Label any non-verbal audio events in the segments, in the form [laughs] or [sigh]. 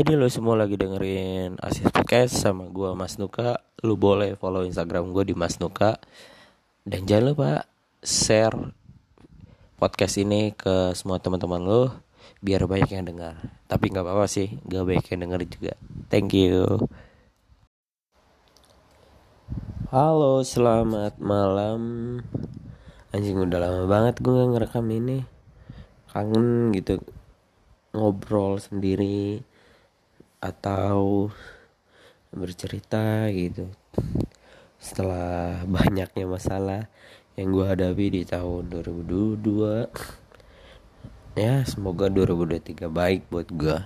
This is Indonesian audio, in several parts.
Jadi lo semua lagi dengerin Asis Podcast sama gua Mas Nuka. Lu boleh follow Instagram gue di Mas Nuka. Dan jangan lupa share podcast ini ke semua teman-teman lo biar banyak yang dengar. Tapi nggak apa-apa sih, nggak banyak yang denger juga. Thank you. Halo, selamat malam. Anjing udah lama banget gue gak ngerekam ini. Kangen gitu ngobrol sendiri atau bercerita gitu. Setelah banyaknya masalah yang gue hadapi di tahun 2022 ya semoga 2023 baik buat gue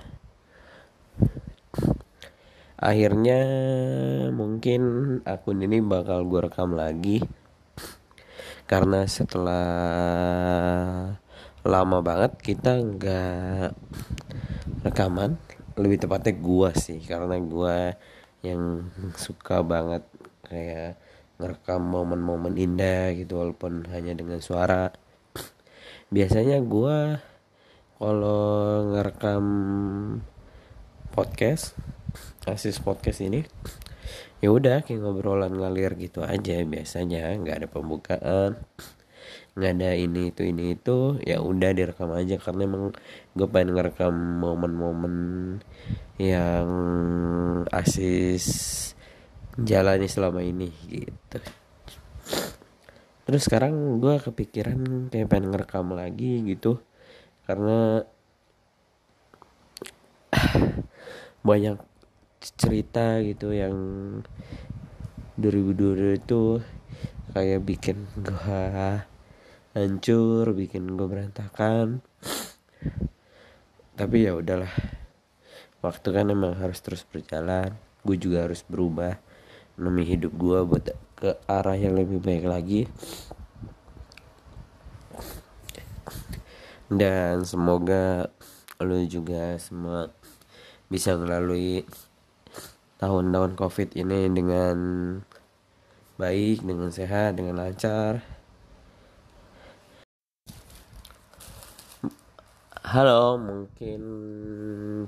akhirnya mungkin akun ini bakal gue rekam lagi. Karena setelah lama banget kita nggak rekaman lebih tepatnya gua sih karena gua yang suka banget kayak ngerekam momen-momen indah gitu walaupun hanya dengan suara. Biasanya gua kalau ngerekam podcast asis podcast ini ya udah kayak ngobrolan ngalir gitu aja biasanya nggak ada pembukaan nggak ada ini itu ini itu ya udah direkam aja. Karena emang gue pengen ngerekam momen-momen yang asis jalani selama ini gitu. Terus sekarang gue kepikiran kayak pengen ngerekam lagi gitu. Karena [sighs] banyak cerita gitu yang 2022 itu kayak bikin gue hancur bikin gue berantakan. Tapi ya udahlah. Waktu kan emang harus terus berjalan. Gue juga harus berubah demi hidup gue buat ke arah yang lebih baik lagi. Dan semoga lo juga semua bisa melalui tahun-tahun covid ini dengan baik dengan sehat dengan lancar halo mungkin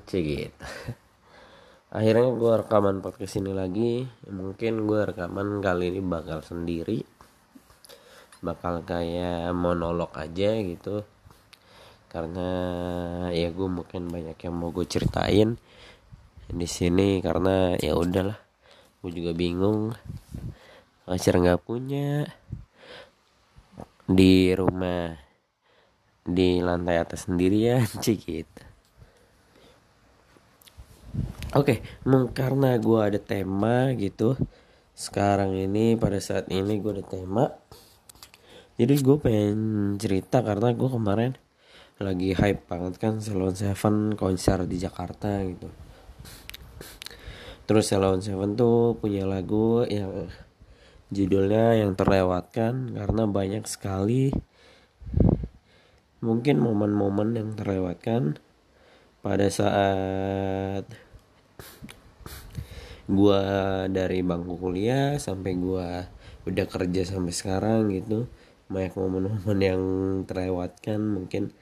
cegit. Akhirnya gue rekaman podcast ini lagi. Mungkin gue rekaman kali ini bakal sendiri. Bakal kayak monolog aja gitu. Karena ya gue mungkin banyak yang mau gue ceritain di sini. Karena ya udahlah gue juga bingung. Pacar nggak punya di rumah di lantai atas sendirian [laughs] sih gitu. Oke, okay, karena gue ada tema gitu Sekarang ini pada saat ini gue ada tema. Jadi gue pengen cerita karena gue kemarin Lagi hype banget kan Salon Seven konser di Jakarta gitu. Terus Salon Seven tuh punya lagu yang Judulnya yang terlewatkan Karena banyak sekali mungkin momen-momen yang terlewatkan pada saat gua dari bangku kuliah sampai gua udah kerja sampai sekarang gitu banyak momen-momen yang terlewatkan mungkin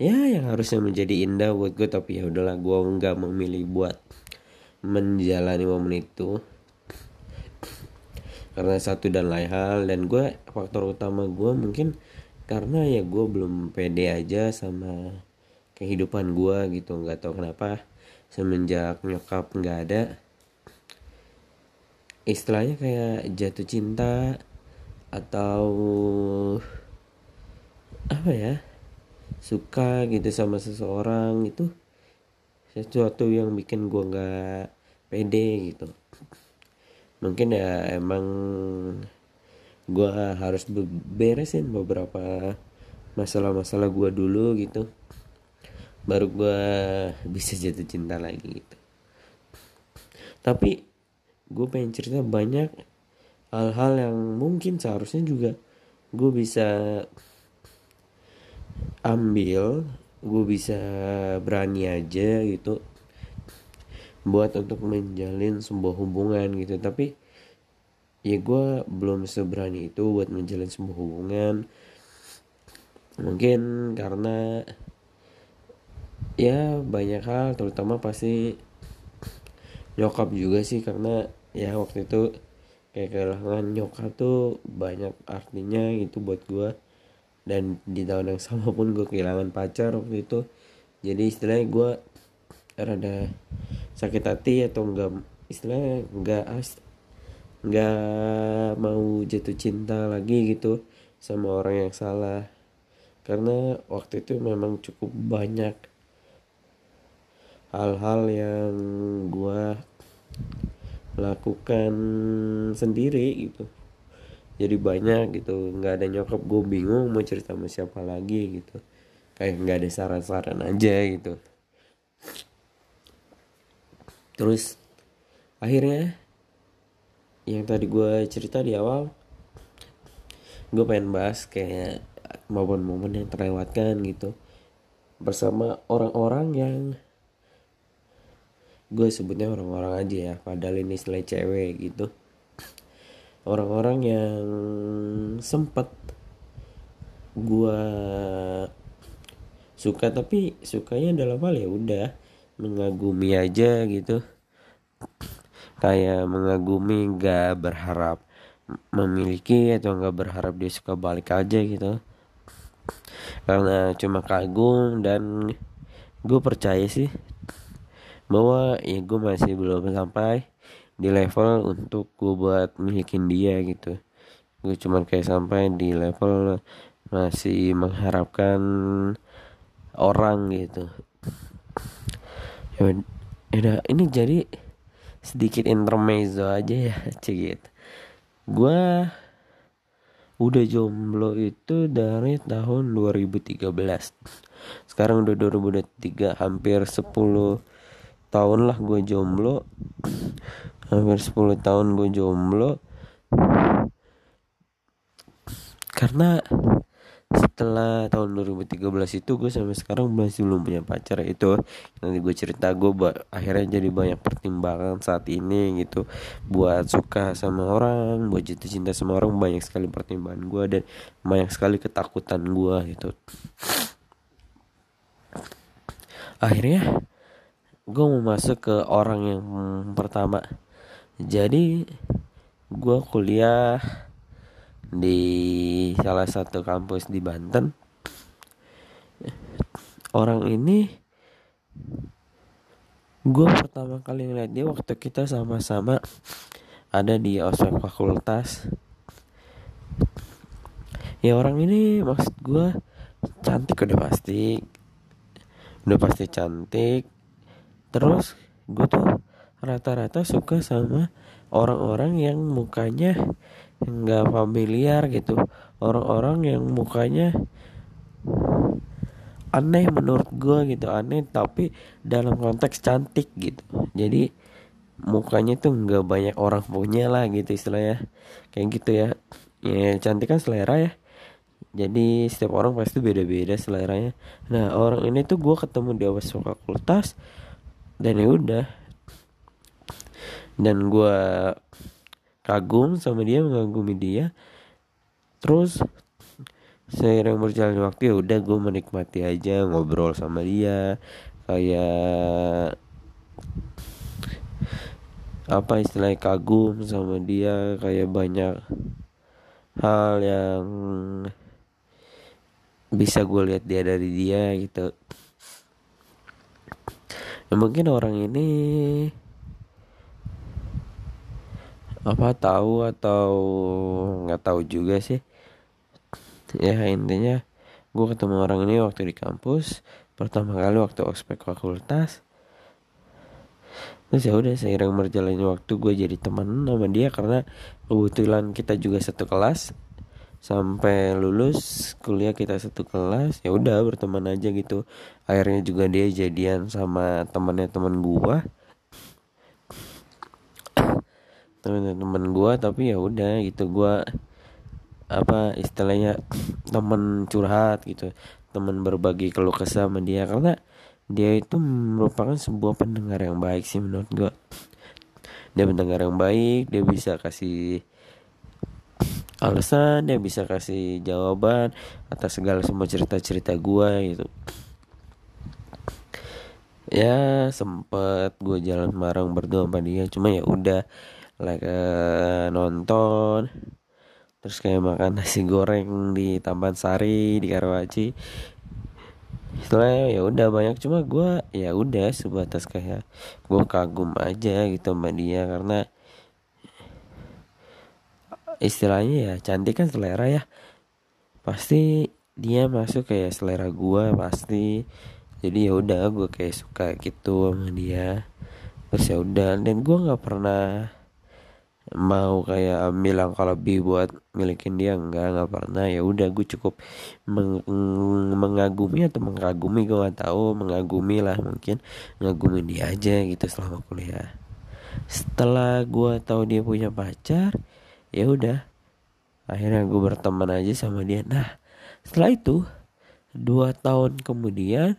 ya yang harusnya menjadi indah buat gue tapi ya udahlah gue nggak memilih buat menjalani momen itu. Karena satu dan lain hal dan gue faktor utama gue mungkin karena ya gue belum pede aja sama kehidupan gue gitu nggak tahu kenapa semenjak nyokap nggak ada istilahnya kayak jatuh cinta atau apa ya suka gitu sama seseorang itu sesuatu yang bikin gue nggak pede gitu. Mungkin ya emang gue harus beresin beberapa masalah-masalah gue dulu gitu. Baru gue [laughs] bisa jatuh cinta lagi gitu. Tapi gue pengen cerita banyak hal-hal yang mungkin seharusnya juga gue bisa ambil gue bisa berani aja gitu. Buat untuk menjalin sebuah hubungan gitu. Tapi ya gue belum seberani itu buat menjalin sebuah hubungan. Mungkin karena ya banyak hal terutama pasti nyokap juga sih karena ya waktu itu kayak kehilangan nyokap tuh banyak artinya gitu buat gue dan di tahun yang sama pun gue kehilangan pacar waktu itu. Jadi istilahnya gue rada sakit hati atau enggak istilahnya enggak nggak mau jatuh cinta lagi gitu sama orang yang salah. Karena waktu itu memang cukup banyak hal-hal yang gue lakukan sendiri gitu. Jadi banyak gitu nggak ada nyokap gue bingung mau cerita sama siapa lagi gitu. Kayak nggak ada saran-saran aja gitu. Terus akhirnya yang tadi gue cerita di awal gue pengen bahas kayak momen-momen yang terlewatkan gitu. Bersama orang-orang yang gue sebutnya orang-orang aja ya padahal ini istilah cewek gitu. Orang-orang yang sempet gue suka tapi sukanya dalam hal ya udah mengagumi aja gitu kayak mengagumi gak berharap memiliki atau nggak berharap dia suka balik aja gitu. Karena cuma kagum dan gue percaya sih bahwa ya gue masih belum sampai di level untuk gue buat milikin dia gitu. Gue cuman kayak sampai di level masih mengharapkan orang gitu. Ya, ya ini jadi sedikit intermezzo aja ya [laughs] cik gue udah jomblo itu dari tahun 2013 sekarang udah 2023 hampir 10 tahun lah gue jomblo. Hampir 10 tahun gue jomblo. Karena setelah tahun 2013 itu gue sampai sekarang masih belum punya pacar itu. Nanti gue cerita gue akhirnya jadi banyak pertimbangan saat ini gitu. Buat suka sama orang buat jatuh cinta sama orang banyak sekali pertimbangan gue dan banyak sekali ketakutan gue gitu. Akhirnya gue mau masuk ke orang yang pertama. Jadi gue kuliah di salah satu kampus di Banten. Orang ini gue pertama kali ngeliat dia waktu kita sama-sama ada di ospek fakultas. Ya orang ini maksud gue cantik udah pasti udah pasti cantik. Terus gue tuh rata-rata suka sama orang-orang yang mukanya nggak familiar gitu. Orang-orang yang mukanya aneh menurut gue gitu aneh tapi dalam konteks cantik gitu. Jadi mukanya tuh nggak banyak orang punya lah gitu istilahnya. Kayak gitu ya. Ya cantik kan selera ya. Jadi setiap orang pasti beda-beda seleranya. Nah orang ini tuh gue ketemu di awas fakultas dan ya udah. Dan gue kagum sama dia mengagumi dia. Terus seiring berjalan waktu ya udah gue menikmati aja ngobrol sama dia. Kayak apa istilahnya kagum sama dia. Kayak banyak hal yang bisa gue lihat dia dari dia gitu. Ya mungkin orang ini apa tahu atau nggak tahu juga sih. Ya intinya gue ketemu orang ini waktu di kampus pertama kali waktu ospek fakultas. Terus ya udah seiring berjalannya waktu gue jadi teman sama dia karena kebetulan kita juga satu kelas. Sampai lulus kuliah kita satu kelas ya udah berteman aja gitu. Akhirnya juga dia jadian sama temannya teman gua teman-teman gua tapi ya udah gitu. Gua apa istilahnya teman curhat gitu. Teman berbagi keluh kesah sama dia. Karena dia itu merupakan sebuah pendengar yang baik sih menurut gua. Dia pendengar yang baik dia bisa kasih alasan dia bisa kasih jawaban atas segala semua cerita-cerita gue gitu. Ya sempet gue jalan bareng berdua sama dia. Cuma ya udah like uh, nonton terus kayak makan nasi goreng di Taman Sari di Karawaci. Setelah ya udah banyak. Cuma gue ya udah sebatas kayak gue kagum aja gitu sama dia karena istilahnya ya cantik kan selera ya. Pasti dia masuk kayak selera gue pasti. Jadi ya udah gue kayak suka gitu sama dia. Terus ya udah dan gue nggak pernah mau kayak bilang kalau lebih buat milikin dia enggak nggak pernah. Ya udah gue cukup meng mengagumi atau mengagumi gue nggak tahu mengagumi lah mungkin. Mengagumi dia aja gitu selama kuliah. Setelah gue tahu dia punya pacar ya udah. Akhirnya gue berteman aja sama dia. Nah setelah itu dua tahun kemudian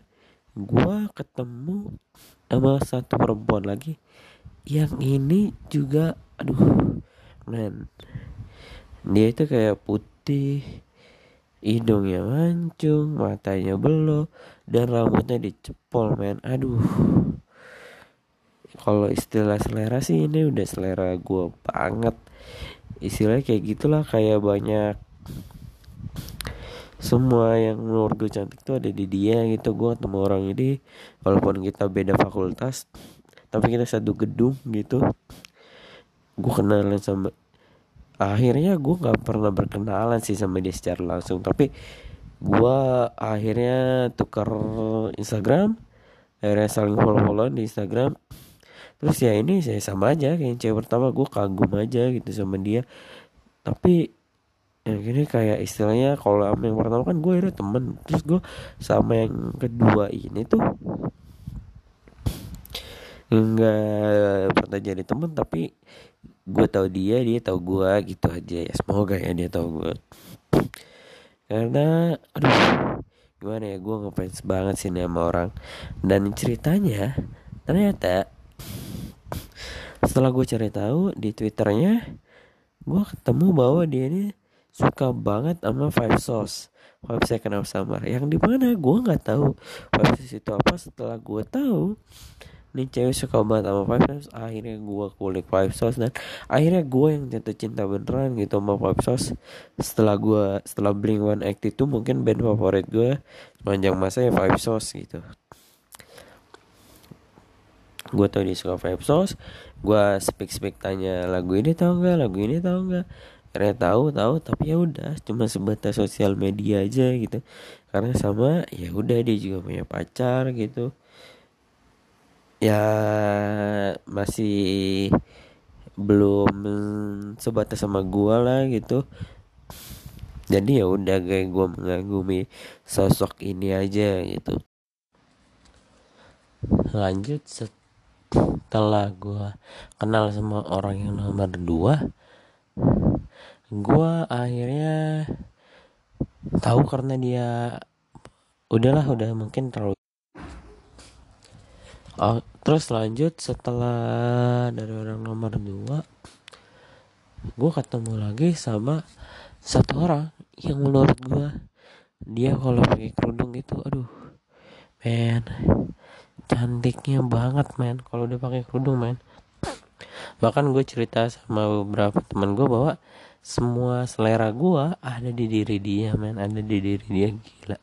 gue ketemu sama satu perempuan lagi yang ini juga aduh men. Dia itu kayak putih hidungnya mancung matanya belok dan rambutnya dicepol men. Aduh. Kalau istilah selera sih ini udah selera gue banget. Istilahnya kayak gitulah kayak banyak semua yang menurut gue cantik tuh ada di dia gitu. Gue ketemu orang ini walaupun kita beda fakultas tapi kita satu gedung gitu gue kenalan sama akhirnya gue nggak pernah berkenalan sih sama dia secara langsung. Tapi gue akhirnya tukar Instagram akhirnya saling follow follow di Instagram. Terus ya ini saya sama aja kayak cewek pertama gue kagum aja gitu sama dia. Tapi yang gini kayak istilahnya kalau yang pertama kan gue akhirnya temen. Terus gue sama yang kedua ini tuh nggak pernah jadi temen tapi gue tahu dia dia tahu gue gitu aja. Ya semoga ya dia tahu gue karena aduh gimana ya gue ngefans banget sih sama orang. Dan ceritanya ternyata setelah gue cari tahu di twitternya gue ketemu bahwa dia ini suka banget sama Five Sauce. Five Second of Summer. Yang di mana gue nggak tahu Five Sauce itu apa. Setelah gue tahu nih cewek suka banget sama Five Sauce akhirnya gue kulik Five Sauce dan akhirnya gue yang jatuh cinta beneran gitu sama Five Sauce. Setelah gue setelah Blink One Act itu mungkin band favorit gue sepanjang masa ya Five Sauce gitu. Gue tau dia suka Five Sauce. Gue speak speak tanya lagu ini tau nggak? Lagu ini tau nggak? Karena tahu tahu tapi ya udah cuma sebatas sosial media aja gitu. Karena sama ya udah dia juga punya pacar gitu ya masih belum sebatas sama gua lah gitu. Jadi ya udah kayak gua mengagumi sosok ini aja gitu. Lanjut setelah gua kenal sama orang yang nomor dua gue akhirnya tahu karena dia udahlah udah mungkin terlalu oh, terus lanjut setelah dari orang nomor dua gue ketemu lagi sama satu orang yang menurut gue dia kalau pakai kerudung itu aduh men cantiknya banget men kalau udah pakai kerudung men. Bahkan gue cerita sama beberapa teman gue bahwa semua selera gua ada di diri dia men ada di diri dia gila.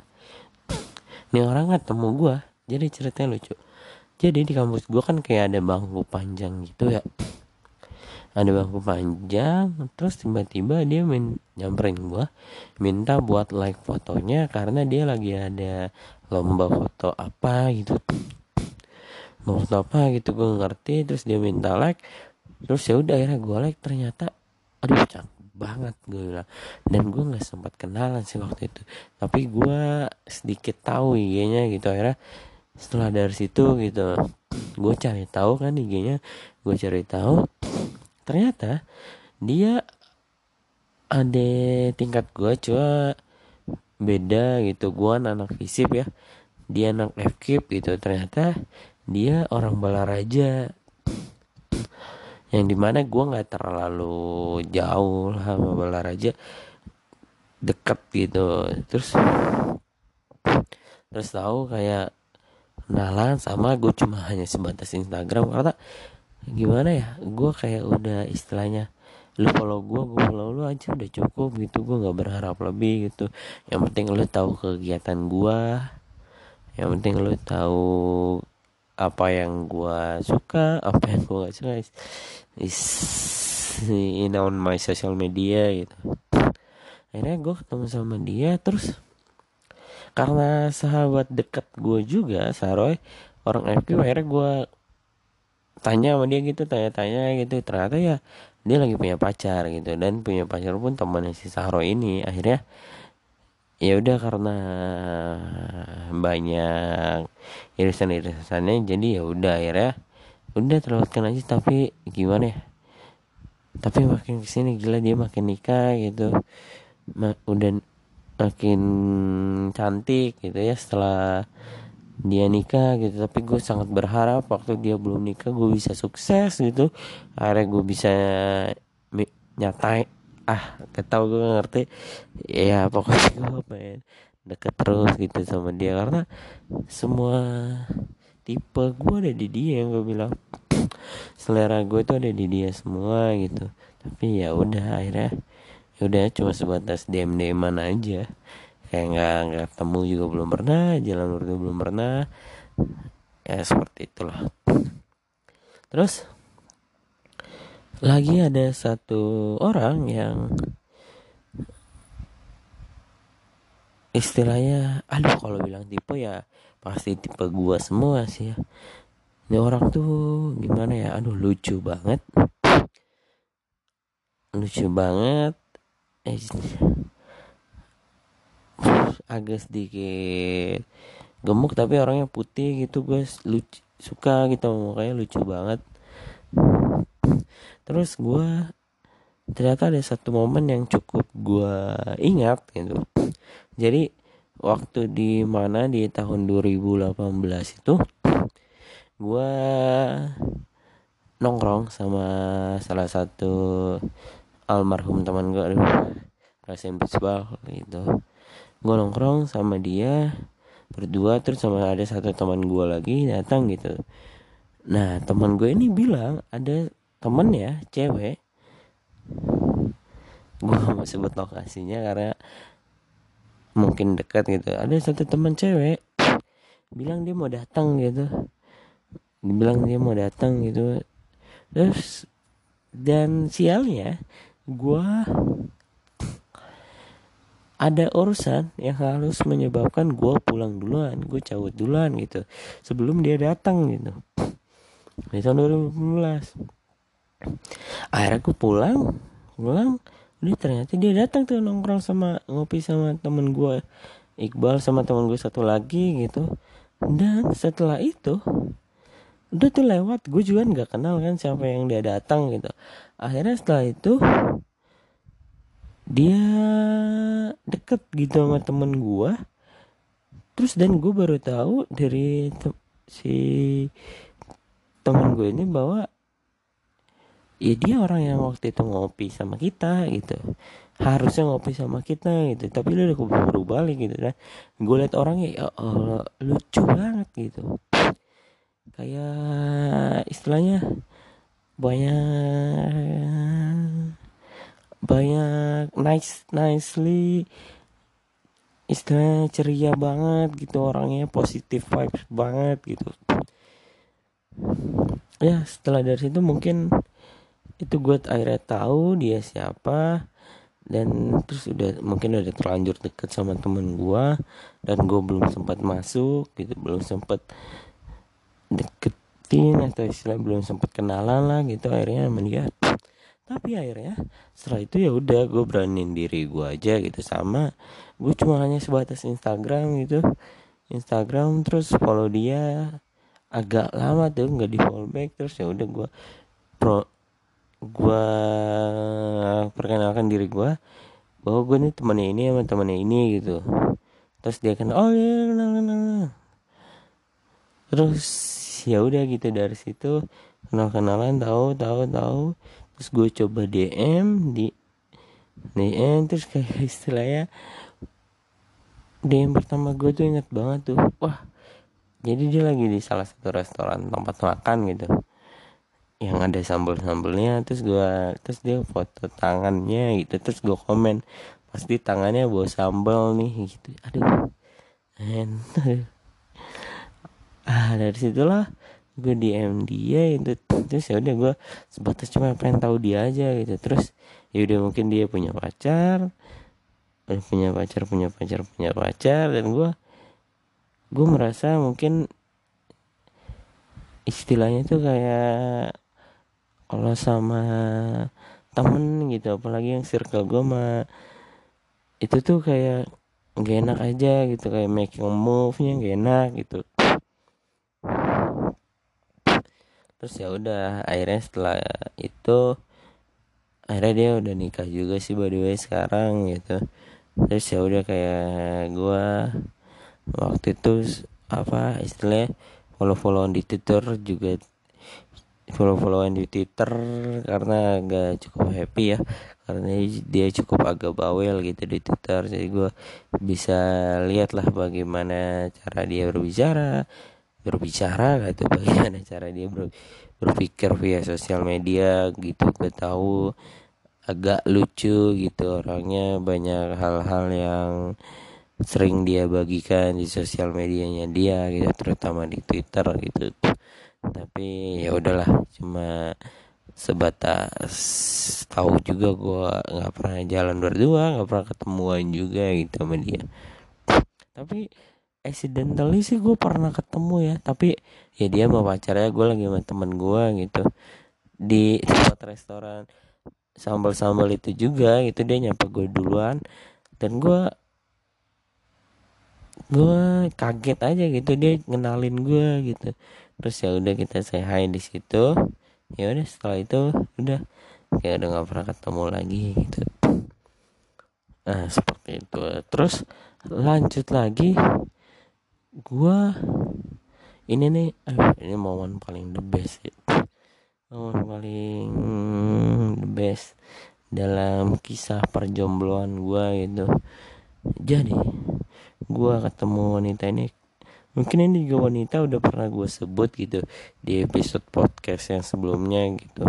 Ini orang ketemu gua jadi ceritanya lucu jadi di kampus gua kan kayak ada bangku panjang gitu ya. Ada bangku panjang terus tiba-tiba dia min nyamperin gua minta buat like fotonya karena dia lagi ada lomba foto apa gitu. Mau foto apa gitu gue ngerti terus dia minta like terus ya udah akhirnya gue like ternyata aduh cantik banget gue bilang. Dan gue nggak sempat kenalan sih waktu itu. Tapi gue sedikit tahu IG-nya gitu akhirnya setelah dari situ gitu gue cari tahu kan IG-nya. Gue cari tahu ternyata dia ada tingkat gue cuma beda gitu. Gue anak fisip ya. Dia anak FKIP gitu. Ternyata dia orang Balaraja. Yang di mana gue nggak terlalu jauh sama Balaraja. Deket gitu. Terus terus tahu kayak kenalan sama gue cuma [laughs] hanya sebatas Instagram. Karena gimana ya gue kayak udah istilahnya lu follow gue gue follow lu aja udah cukup gitu. Gue nggak berharap lebih gitu. Yang penting lu tahu kegiatan gue yang penting lu tahu apa yang gue suka apa yang gue gak suka. Is, is in on my social media gitu. Akhirnya gue ketemu sama dia terus karena sahabat dekat gue juga Saroy orang FQ akhirnya gue tanya sama dia gitu tanya-tanya gitu. Ternyata ya dia lagi punya pacar gitu. Dan punya pacar pun temannya si Sahro ini. Akhirnya ya udah karena banyak irisan-irisannya jadi ya udah akhirnya udah terlewatkan aja. Tapi gimana ya? Tapi makin ke sini gila dia makin nikah gitu. Ma udah makin cantik gitu ya setelah dia nikah gitu. Tapi gue sangat berharap waktu dia belum nikah gue bisa sukses gitu. Akhirnya gue bisa nyatai ah ketau gue ngerti. Ya pokoknya gue pengen deket terus gitu sama dia. Karena semua tipe gue ada di dia yang gue bilang selera gue tuh ada di dia semua gitu. Tapi ya udah akhirnya ya udah cuma sebatas dm dm aja. Kayak nggak ketemu juga belum pernah jalan berdua belum pernah. Ya seperti itulah. Terus lagi ada satu orang yang istilahnya aduh kalau bilang tipe ya pasti tipe gua semua sih ya. Ini orang tuh gimana ya? Aduh lucu banget. Lucu banget eh, agak sedikit gemuk tapi orangnya putih gitu gue lucu suka gitu makanya lucu banget. Terus gue ternyata ada satu momen yang cukup gue ingat gitu. Jadi waktu di mana di tahun 2018 itu gue nongkrong sama salah satu almarhum teman gue aduh rasain baseball gitu. Gue nongkrong sama dia berdua terus sama ada satu teman gue lagi datang gitu. Nah teman gue ini bilang ada temen ya cewek. Gue mau sebut lokasinya karena mungkin dekat gitu. Ada satu teman cewek bilang dia mau datang gitu. Dibilang dia mau datang gitu. Terus dan sialnya gue ada urusan yang harus menyebabkan gue pulang duluan gue cabut duluan gitu. Sebelum dia datang gitu. Di tahun 2015 akhirnya gue pulang pulang. Ini ternyata dia datang tuh nongkrong sama ngopi sama temen gue Iqbal sama temen gue satu lagi gitu. Dan setelah itu udah tuh lewat. Gue juga nggak kenal kan siapa yang dia datang gitu akhirnya setelah itu dia deket gitu sama temen gue terus dan gue baru tahu dari te si temen gue ini bahwa ya dia orang yang waktu itu ngopi sama kita gitu. Harusnya ngopi sama kita gitu tapi lu udah keburu balik gitu kan. Gue liat orangnya ya Allah lucu banget gitu. Kayak istilahnya banyak banyak nice nicely. Istilahnya ceria banget gitu orangnya positif vibes banget gitu. Ya setelah dari situ mungkin itu gue akhirnya tahu dia siapa. Dan terus udah mungkin udah terlanjur deket sama temen gue dan gue belum sempat masuk gitu belum sempat deketin atau istilah belum sempat kenalan lah gitu akhirnya dia. Tapi akhirnya setelah itu ya udah gue beraniin diri gue aja gitu sama gue cuma hanya sebatas Instagram gitu. Instagram terus follow dia agak lama tuh nggak di follow back terus ya udah gue pro gue perkenalkan diri gue bahwa gue nih temannya ini sama temannya ini gitu. Terus dia kan oh iya nah, nah, nah. terus ya udah gitu dari situ kenal kenalan tahu tahu tahu terus gue coba DM di DM terus kayak [laughs] istilahnya DM pertama gue tuh inget banget tuh. Wah jadi dia lagi di salah satu restoran tempat makan gitu. Yang ada sambal sambalnya terus gua terus dia foto tangannya gitu terus gua komen pasti tangannya bawa sambal nih gitu. Aduh and ah dari situlah gue DM dia itu terus ya udah gue sebatas cuma pengen tahu dia aja gitu. Terus ya udah mungkin dia punya pacar punya pacar punya pacar punya pacar dan gue gue merasa mungkin istilahnya tuh kayak kalau sama temen gitu apalagi yang circle gue mah itu tuh kayak gak enak aja gitu kayak making move nya gak enak gitu terus ya udah akhirnya setelah itu akhirnya dia udah nikah juga sih by the way sekarang gitu. Terus ya udah kayak gua waktu itu apa istilahnya follow followan di twitter juga follow followan di twitter karena agak cukup happy ya karena dia cukup agak bawel gitu di twitter. Jadi gue bisa lihat lah bagaimana cara dia berbicara berbicara gitu [laughs] bagaimana cara dia ber, berpikir via sosial media gitu gue tahu. Agak lucu gitu orangnya banyak hal-hal yang sering dia bagikan di sosial medianya dia gitu terutama di Twitter gitu. Tapi ya udahlah cuma sebatas tahu juga gue nggak pernah jalan berdua nggak pernah ketemuan juga gitu sama dia. Tapi accidentally sih gue pernah ketemu ya. Tapi ya dia mau pacarnya gue lagi sama temen gue gitu. Di tempat restoran sambal-sambal itu juga gitu dia nyapa gue duluan. Dan gue gue kaget aja gitu dia ngenalin gue gitu. Terus ya udah kita say hi di situ. Ya udah setelah itu udah kayak udah nggak pernah ketemu lagi gitu. Nah seperti itu. Terus lanjut lagi gua ini nih eh, ini momen paling the best ya. momen paling the best dalam kisah perjombloan gua gitu. Jadi gua ketemu wanita ini. Mungkin ini juga wanita udah pernah gue sebut gitu di episode podcast yang sebelumnya gitu.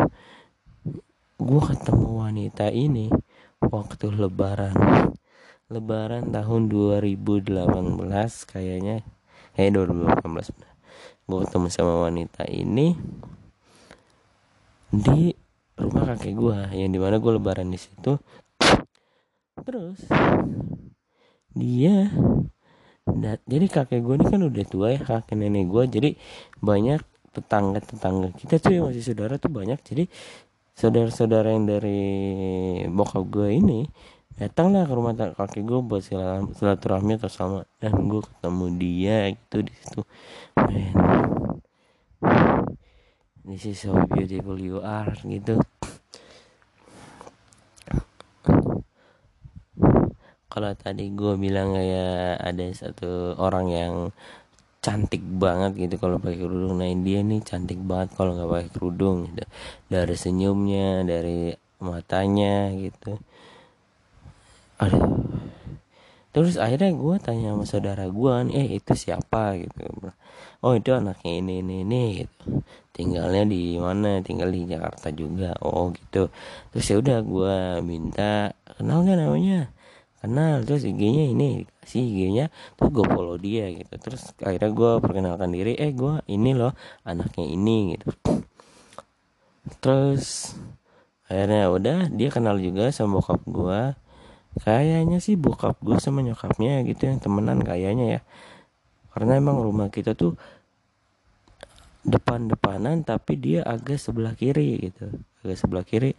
Gue ketemu wanita ini waktu lebaran. Lebaran tahun 2018 kayaknya eh 2018 gue ketemu sama wanita ini di rumah kakek gue yang di mana gue lebaran di situ. Terus dia dat, jadi kakek gue ini kan udah tua ya kakek nenek gue jadi banyak tetangga tetangga kita tuh yang masih saudara tuh banyak. Jadi saudara-saudara yang dari bokap gue ini datanglah ke rumah kakek gue buat silaturahmi atau sama dan gue ketemu dia gitu di situ. Man this is so beautiful you are gitu. Kalau tadi gue bilang kayak ada satu orang yang cantik banget gitu kalau pakai kerudung. Nah dia nih cantik banget kalau nggak pakai kerudung gitu. Dari senyumnya dari matanya gitu aduh. Terus akhirnya gue tanya sama saudara gue eh itu siapa? Gitu. Oh itu anaknya ini ini ini gitu. Tinggalnya di mana? Tinggal di Jakarta juga. Oh gitu. Terus ya udah gue minta kenal gak namanya? Kenal. Terus IG-nya ini kasih IG-nya terus gue follow dia gitu. Terus akhirnya gue perkenalkan diri eh gue ini loh anaknya ini gitu. Terus akhirnya udah dia kenal juga sama bokap gue kayaknya sih bokap gue sama nyokapnya gitu yang temenan kayaknya ya. Karena emang rumah kita tuh depan-depanan tapi dia agak sebelah kiri gitu. Agak sebelah kiri.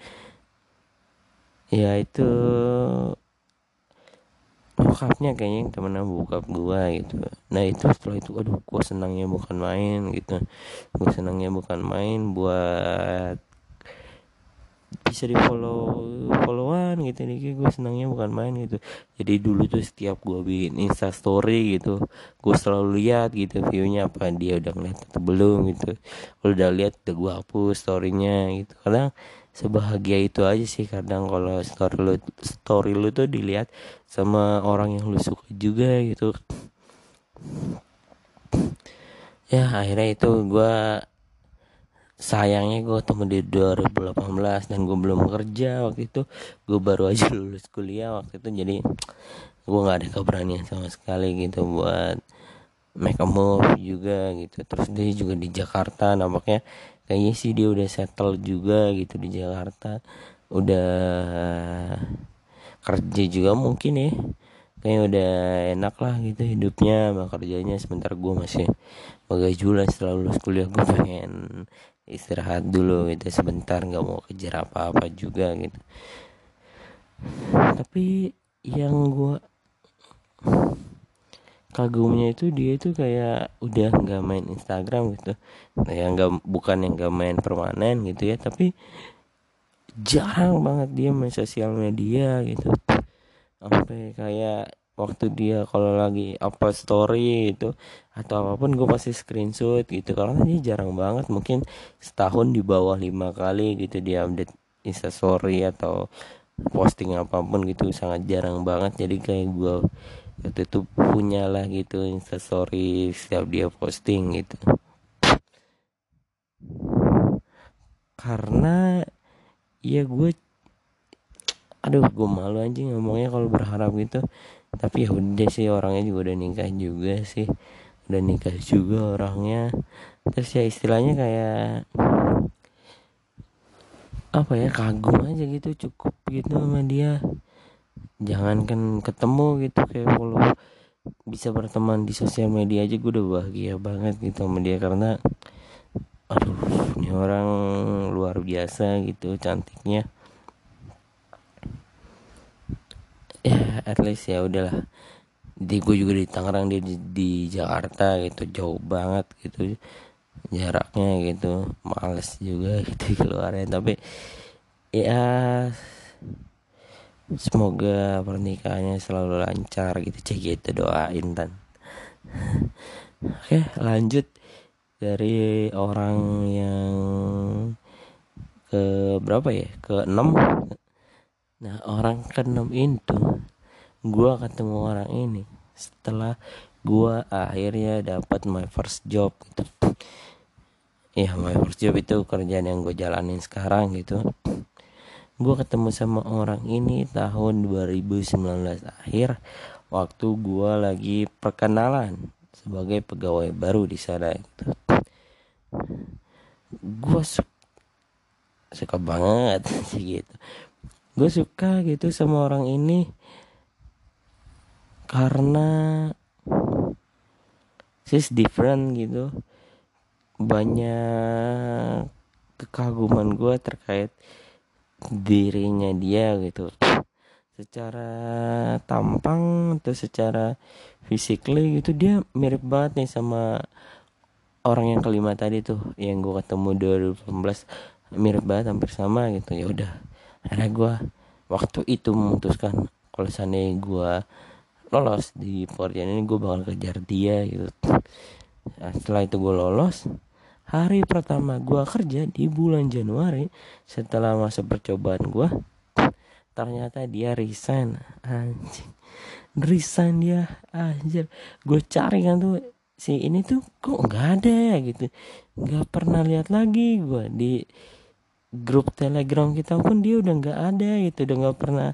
Ya itu bokapnya kayaknya yang temenan bokap gue gitu. Nah itu setelah itu aduh gue senangnya bukan main gitu. Gue senangnya bukan main buat bisa di follow followan gitu. Nih gue senangnya bukan main gitu. Jadi dulu tuh setiap gue bikin insta story gitu gue selalu lihat gitu viewnya apa dia udah ngeliat atau belum gitu. Kalau udah lihat udah gue hapus storynya gitu. Kadang sebahagia itu aja sih kadang kalau story lu story lu tuh dilihat sama orang yang lu suka juga gitu. Ya akhirnya itu gue sayangnya gue ketemu di 2018 dan gue belum kerja waktu itu. Gue baru aja [laughs] lulus kuliah waktu itu jadi gue nggak ada keberanian sama sekali gitu buat make a move juga gitu. Terus dia juga di Jakarta nampaknya kayaknya sih dia udah settle juga gitu di Jakarta. Udah kerja juga mungkin ya. Kayak udah enak lah gitu hidupnya sama kerjanya. Sebentar gue masih bagai jualan setelah lulus kuliah gue pengen istirahat dulu gitu sebentar nggak mau kejar apa-apa juga gitu. Tapi yang gue kagumnya itu dia itu kayak udah nggak main Instagram gitu. Nah yang nggak bukan yang nggak main permanen gitu ya tapi jarang banget dia main sosial media gitu. Sampai kayak waktu dia kalau lagi apa story itu atau apa pun gue pasti screenshot gitu. Karena dia jarang banget mungkin setahun di bawah lima kali gitu dia update instastory atau posting apa pun gitu sangat jarang banget. Jadi kayak gue waktu itu punya lah gitu instastory setiap dia posting gitu. Karena ya gue aduh gue malu anjing ngomongnya kalau berharap gitu tapi ya udah sih orangnya juga udah nikah juga sih. Udah nikah juga orangnya. Terus ya istilahnya kayak apa ya kagum aja gitu cukup gitu sama dia. Jangankan ketemu gitu kayak kalau bisa berteman di sosial media aja gue udah bahagia banget gitu sama dia. Karena aduh ini orang luar biasa gitu cantiknya ya at least ya udahlah. Di gue juga di Tangerang dia di, di Jakarta gitu jauh banget gitu jaraknya gitu males juga [laughs] gitu keluarnya. Tapi ya semoga pernikahannya selalu lancar gitu cek gitu doain dan [laughs] oke lanjut dari orang yang ke berapa ya? Ke 6 nah orang ke 6 itu gua ketemu orang ini setelah gua akhirnya dapat my first job. Gitu ya my first job itu kerjaan yang gue jalanin sekarang gitu. Gue ketemu sama orang ini tahun 2019 akhir waktu gue lagi perkenalan sebagai pegawai baru di sana gitu. Gue su suka banget sih [laughs] gitu. Gue suka gitu sama orang ini karena she's different gitu. Banyak kekaguman gue terkait dirinya dia gitu. Secara tampang atau secara physically gitu dia mirip banget nih sama orang yang kelima tadi tuh yang gue ketemu 2018 mirip banget hampir sama gitu. Ya udah akhirnya gue waktu itu memutuskan kalau seandainya gue lolos di pekerjaan ini gue bakal kejar dia gitu. Nah, setelah itu gue lolos hari pertama gue kerja di bulan Januari setelah masa percobaan gue ternyata dia resign. Anjing. Resign dia anjir. Gue cari kan tuh si ini tuh kok nggak ada ya gitu. Nggak pernah lihat lagi gue di grup telegram kita pun dia udah nggak ada gitu. Udah nggak pernah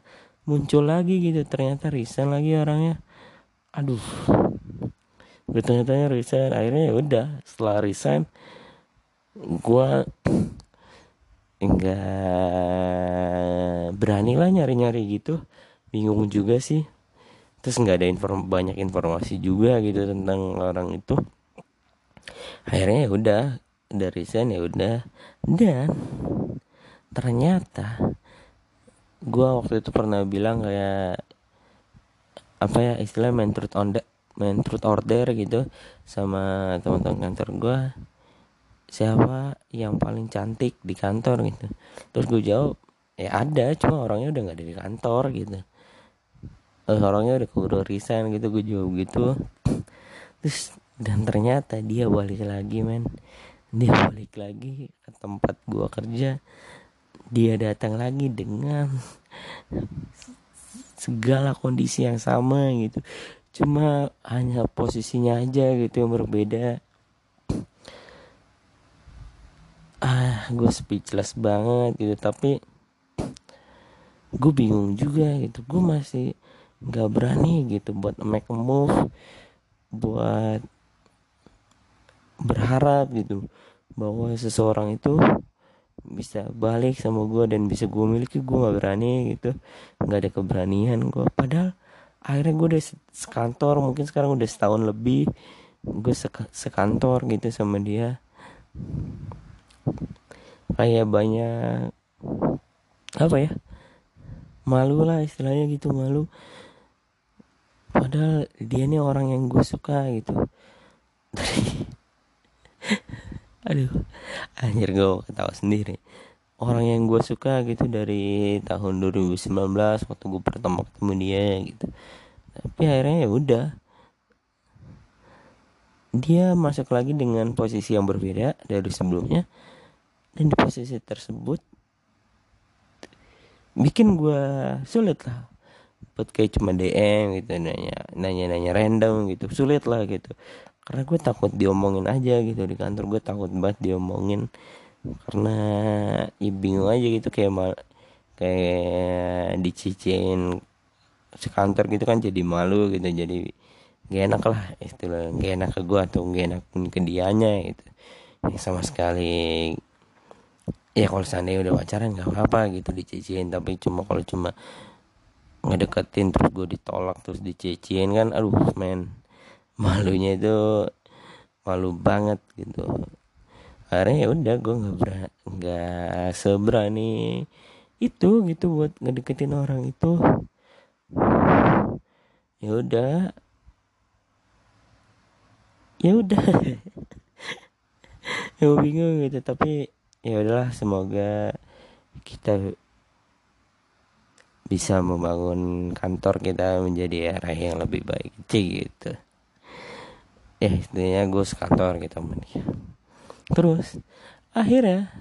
muncul lagi gitu. Ternyata resign lagi orangnya. Aduh. Gue tanya-tanya resign. Akhirnya ya udah setelah resign gue enggak berani lah nyari-nyari gitu. Bingung juga sih. Terus nggak ada inform banyak informasi juga gitu tentang orang itu. Akhirnya ya udah dari sen ya udah. Dan ternyata gue waktu itu pernah bilang kayak apa ya istilah main truth on the main truth order gitu sama teman-teman kantor gue siapa yang paling cantik di kantor gitu. Terus gue jawab ya ada cuma orangnya udah nggak ada di kantor gitu. Uh, orangnya udah keburu resign gitu gue jawab gitu. Terus dan ternyata dia balik lagi men. Dia balik lagi ke tempat gue kerja dia datang lagi dengan segala kondisi yang sama gitu. Cuma hanya posisinya aja gitu yang berbeda. Ah gue speechless banget gitu. Tapi gue bingung juga gitu. Gue masih nggak berani gitu buat make a move buat berharap gitu bahwa seseorang itu bisa balik sama gue dan bisa gue miliki gue nggak berani gitu. Nggak ada keberanian gue padahal akhirnya gue udah sekantor mungkin sekarang udah setahun lebih gue sekantor gitu sama dia. Kayak banyak apa ya malu lah istilahnya gitu malu. Padahal dia nih orang yang gue suka gitu [laughs] aduh anjir gue ketawa sendiri. Orang yang gue suka gitu dari tahun 2019 waktu gue pertama ketemu dia gitu. Tapi akhirnya ya udah. Dia masuk lagi dengan posisi yang berbeda dari sebelumnya. Dan di posisi tersebut bikin gue sulit lah. Buat kayak cuma DM gitu nanya nanya nanya random gitu. Sulit lah gitu karena gue takut diomongin aja gitu di kantor. Gue takut banget diomongin. Karena ya bingung aja gitu kayak mal kayak dicicin sekantor gitu kan jadi malu gitu. Jadi gak enak lah istilah gak enak ke gue atau gak enak pun ke dianya gitu. Yang sama sekali ya kalau seandainya udah pacaran nggak apa-apa gitu dicicin. Tapi cuma kalau cuma ngedeketin terus gue ditolak terus dicicin kan aduh men malunya itu malu banget gitu. Akhirnya ya udah gue nggak nggak seberani itu gitu buat ngedeketin orang itu. Ya udah. Ya udah. [laughs] Ya bingung gitu tapi ya udahlah semoga kita bisa membangun kantor kita menjadi arah yang lebih baik. Gitu ya intinya gue sekantor gitu ya terus akhirnya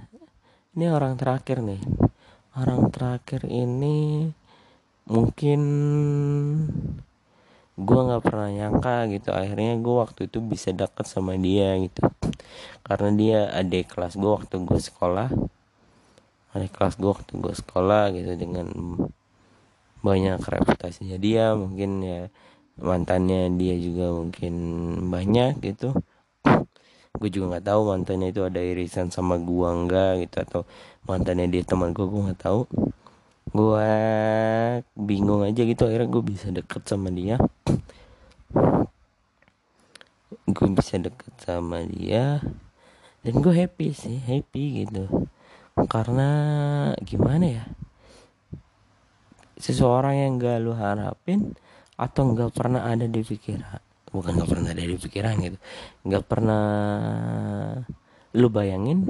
ini orang terakhir nih. Orang terakhir ini mungkin gue nggak pernah nyangka gitu. Akhirnya gue waktu itu bisa deket sama dia gitu. Karena dia adik kelas gue waktu gue sekolah. Adik kelas gue waktu gue sekolah gitu dengan banyak reputasinya dia mungkin ya mantannya dia juga mungkin banyak gitu. Gue juga nggak tahu mantannya itu ada irisan sama gua enggak gitu atau mantannya dia teman gue gue nggak tahu. Gue bingung aja gitu akhirnya gue bisa deket sama dia. Gue bisa deket sama dia dan gue happy sih happy gitu. Karena gimana ya? Seseorang yang gak lu harapin atau nggak pernah ada di pikiran? Bukan nggak pernah ada di pikiran gitu. Nggak pernah lu bayangin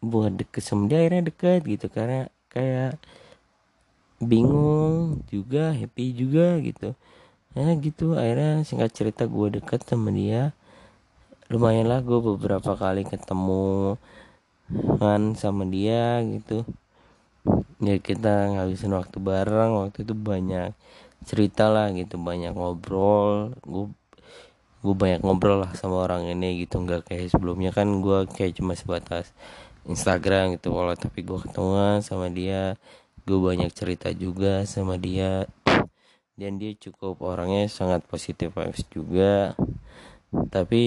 buat deket sama dia akhirnya deket gitu. Karena kayak bingung juga happy juga gitu. Ya gitu akhirnya singkat cerita gue deket sama dia. Lumayan lah gue beberapa kali ketemu kan sama dia gitu. Ya kita ngabisin waktu bareng waktu itu banyak cerita lah gitu banyak ngobrol. Gue gue banyak ngobrol lah sama orang ini gitu nggak kayak sebelumnya. Kan gue kayak cuma sebatas Instagram gitu kalau tapi gue ketemu sama dia gue banyak cerita juga sama dia. Dan dia cukup orangnya sangat positif vibes juga. Tapi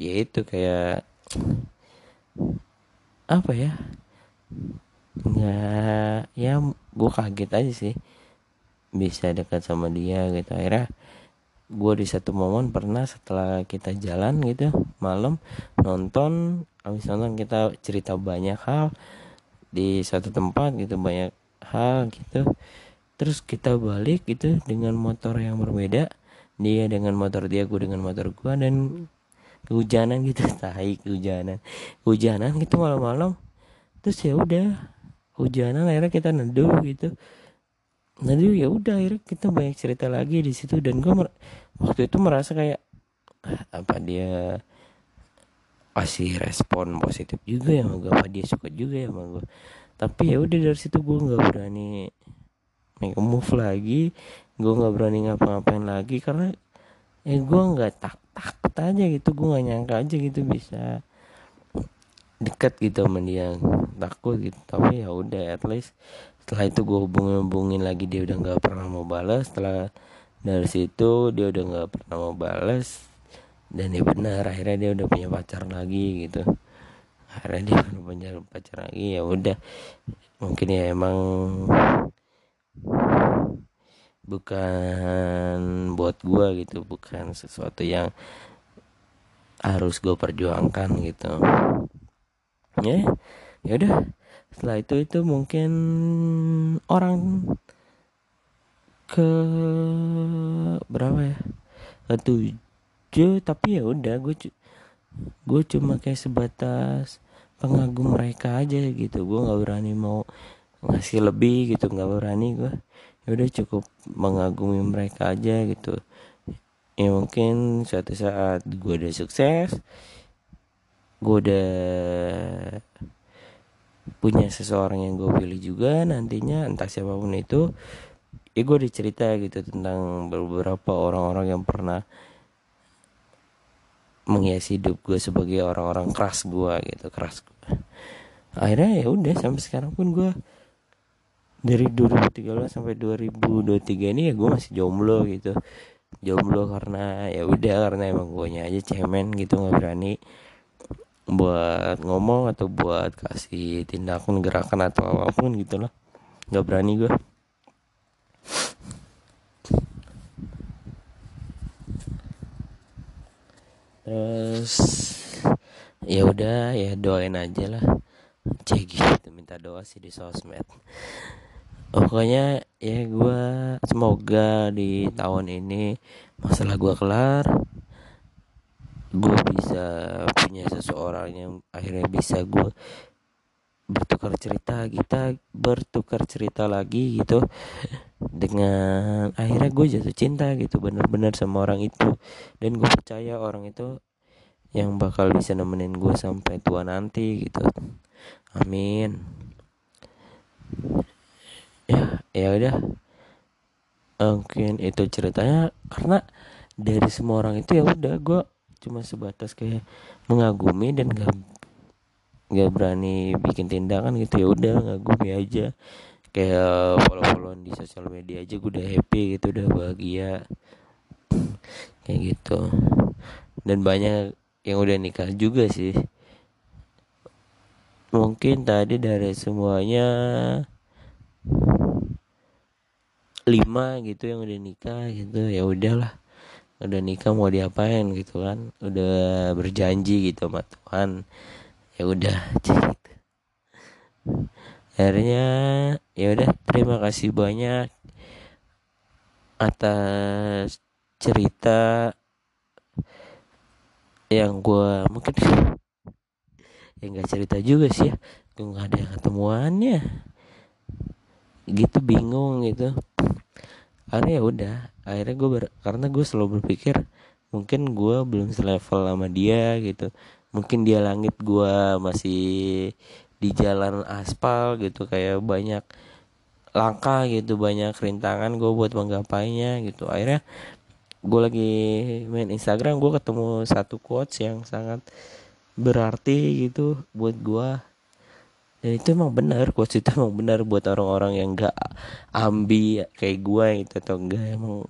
ya itu kayak apa ya? Nggak ya gue kaget aja sih bisa dekat sama dia gitu. Akhirnya gue di satu momen pernah setelah kita jalan gitu malam nonton habis nonton kita cerita banyak hal di satu tempat gitu banyak hal gitu. Terus kita balik gitu dengan motor yang berbeda dia dengan motor dia gue dengan motor gue dan kehujanan gitu [laughs] tahi kehujanan. Hujanan gitu malam-malam. Terus ya udah hujanan akhirnya kita neduh gitu neduh ya udah akhirnya kita banyak cerita lagi di situ. Dan gue waktu itu merasa kayak ah, apa dia kasih respon positif juga ya sama gue apa dia suka juga ya sama gue tapi ya udah dari situ gue nggak berani make move lagi. Gue nggak berani ngapa-ngapain lagi karena ya gue nggak tak takut aja gitu. Gue nggak nyangka aja gitu bisa dekat gitu sama dia. Takut gitu. Tapi ya udah at least setelah itu gue hubungin hubungin lagi dia udah nggak pernah mau balas setelah dari situ dia udah nggak pernah mau balas dan ya benar akhirnya dia udah punya pacar lagi gitu. Akhirnya dia udah punya pacar lagi ya udah. Mungkin ya emang bukan buat gue gitu. Bukan sesuatu yang harus gue perjuangkan gitu. Ya ya udah setelah itu itu mungkin orang ke berapa ya? Ke tujuh tapi ya udah gue gue cuma kayak sebatas pengagum mereka aja gitu. Gue nggak berani mau ngasih lebih gitu nggak berani gue ya udah cukup mengagumi mereka aja gitu. Ya mungkin suatu saat gue udah sukses gue udah punya seseorang yang gue pilih juga nantinya entah siapa pun itu ya gue dicerita gitu tentang beberapa orang-orang yang pernah menghiasi hidup gue sebagai orang-orang keras gue gitu keras gue akhirnya ya udah sampai sekarang pun gue dari 2013 sampai 2023 ini ya gue masih jomblo gitu. Jomblo karena ya udah karena emang gue aja cemen gitu nggak berani buat ngomong atau buat kasih tindakan gerakan atau apa pun gitu loh nggak berani gue terus ya udah ya doain aja lah. Cek gitu minta doa sih di sosmed. Pokoknya ya gue semoga di tahun ini masalah gue kelar gue bisa punya seseorang yang akhirnya bisa gue bertukar cerita kita bertukar cerita lagi gitu. Dengan akhirnya gue jatuh cinta gitu bener-bener sama orang itu. Dan gue percaya orang itu yang bakal bisa nemenin gue sampai tua nanti gitu. Amin. Ya ya udah. Mungkin itu ceritanya karena dari semua orang itu ya udah gue cuma sebatas kayak mengagumi dan gak gak berani bikin tindakan gitu. Ya udah ngagumi aja. Kayak follow followan di sosial media aja gue udah happy gitu udah bahagia. Kayak gitu. Dan banyak yang udah nikah juga sih. Mungkin tadi dari semuanya lima gitu yang udah nikah gitu. Ya udahlah udah nikah mau diapain gitu kan. Udah berjanji gitu sama Tuhan. Ya udah gitu. Akhirnya ya udah terima kasih banyak atas cerita yang gue mungkin [laughs] ya nggak cerita juga sih ya. Gue nggak ada ketemuannya. Gitu bingung gitu akhirnya ya udah akhirnya gue ber, karena gue selalu berpikir mungkin gue belum selevel sama dia gitu. Mungkin dia langit gue masih di jalan aspal gitu kayak banyak langkah gitu banyak rintangan gue buat menggapainya gitu. Akhirnya gue lagi main Instagram gue ketemu satu quotes yang sangat berarti gitu buat gue dan itu emang benar. Quotes itu emang benar buat orang-orang yang gak ambi kayak gue gitu atau enggak emang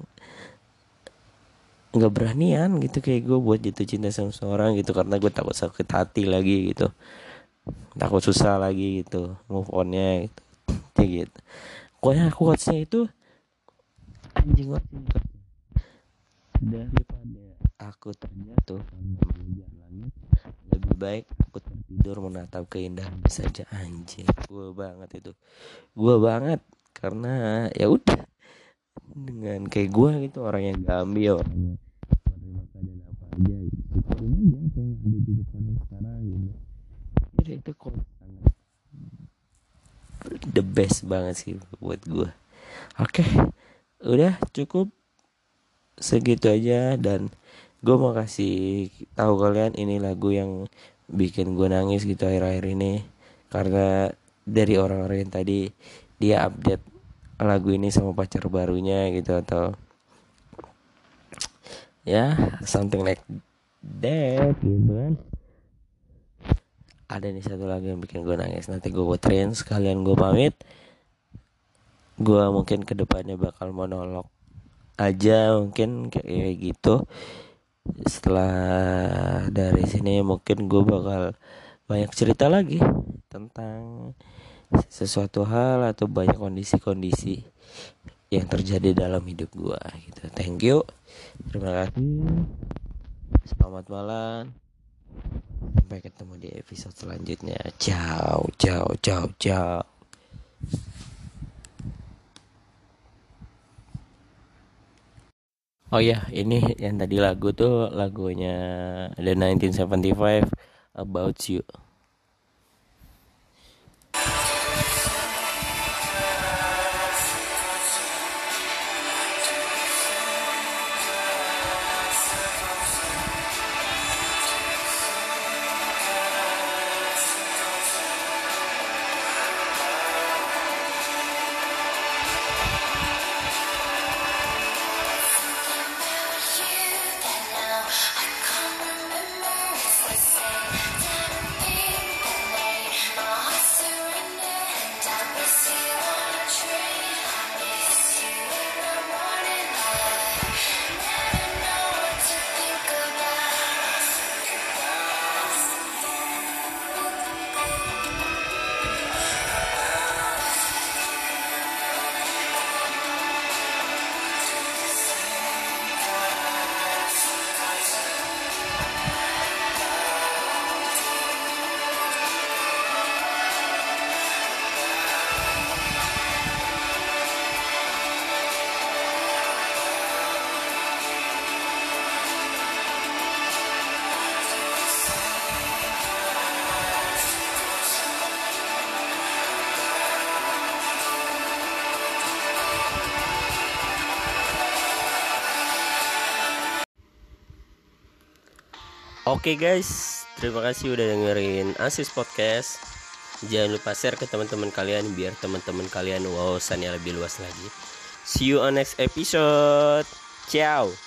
nggak beranian gitu kayak gue buat jatuh cinta sama seorang gitu karena gue takut sakit hati lagi gitu. Takut susah lagi gitu move onnya gitu. Kayak gitu. Pokoknya quotesnya itu anjing banget daripada aku terjatuh langit lebih baik aku tertidur menatap keindahan saja anjir. Gue banget itu. Gue banget karena ya udah dengan kayak gue gitu orang yang gak ambil orangnya menerima keadaan apa aja gitu. Aja ada sekarang gitu. Jadi itu sangat the best banget sih buat gue oke okay. udah cukup. Segitu aja dan gue mau kasih tahu kalian ini lagu yang bikin gue nangis gitu akhir-akhir ini. Karena dari orang-orang yang tadi dia update lagu ini sama pacar barunya gitu atau ya something like that gitu kan. Ada nih satu lagi yang bikin gue nangis. Nanti gue puterin sekalian gue pamit. Gue mungkin ke depannya bakal monolog aja mungkin kayak gitu setelah dari sini mungkin gue bakal banyak cerita lagi tentang sesuatu hal atau banyak kondisi-kondisi yang terjadi dalam hidup gue gitu. Thank you. Terima kasih. Selamat malam. Sampai ketemu di episode selanjutnya. Ciao ciao ciao ciao Oh ya, ini yang tadi lagu tuh lagunya The 1975 About You. Oke guys, terima kasih udah dengerin Asis Podcast. Jangan lupa share ke teman-teman kalian biar teman-teman kalian wawasannya lebih luas lagi. See you on next episode. Ciao.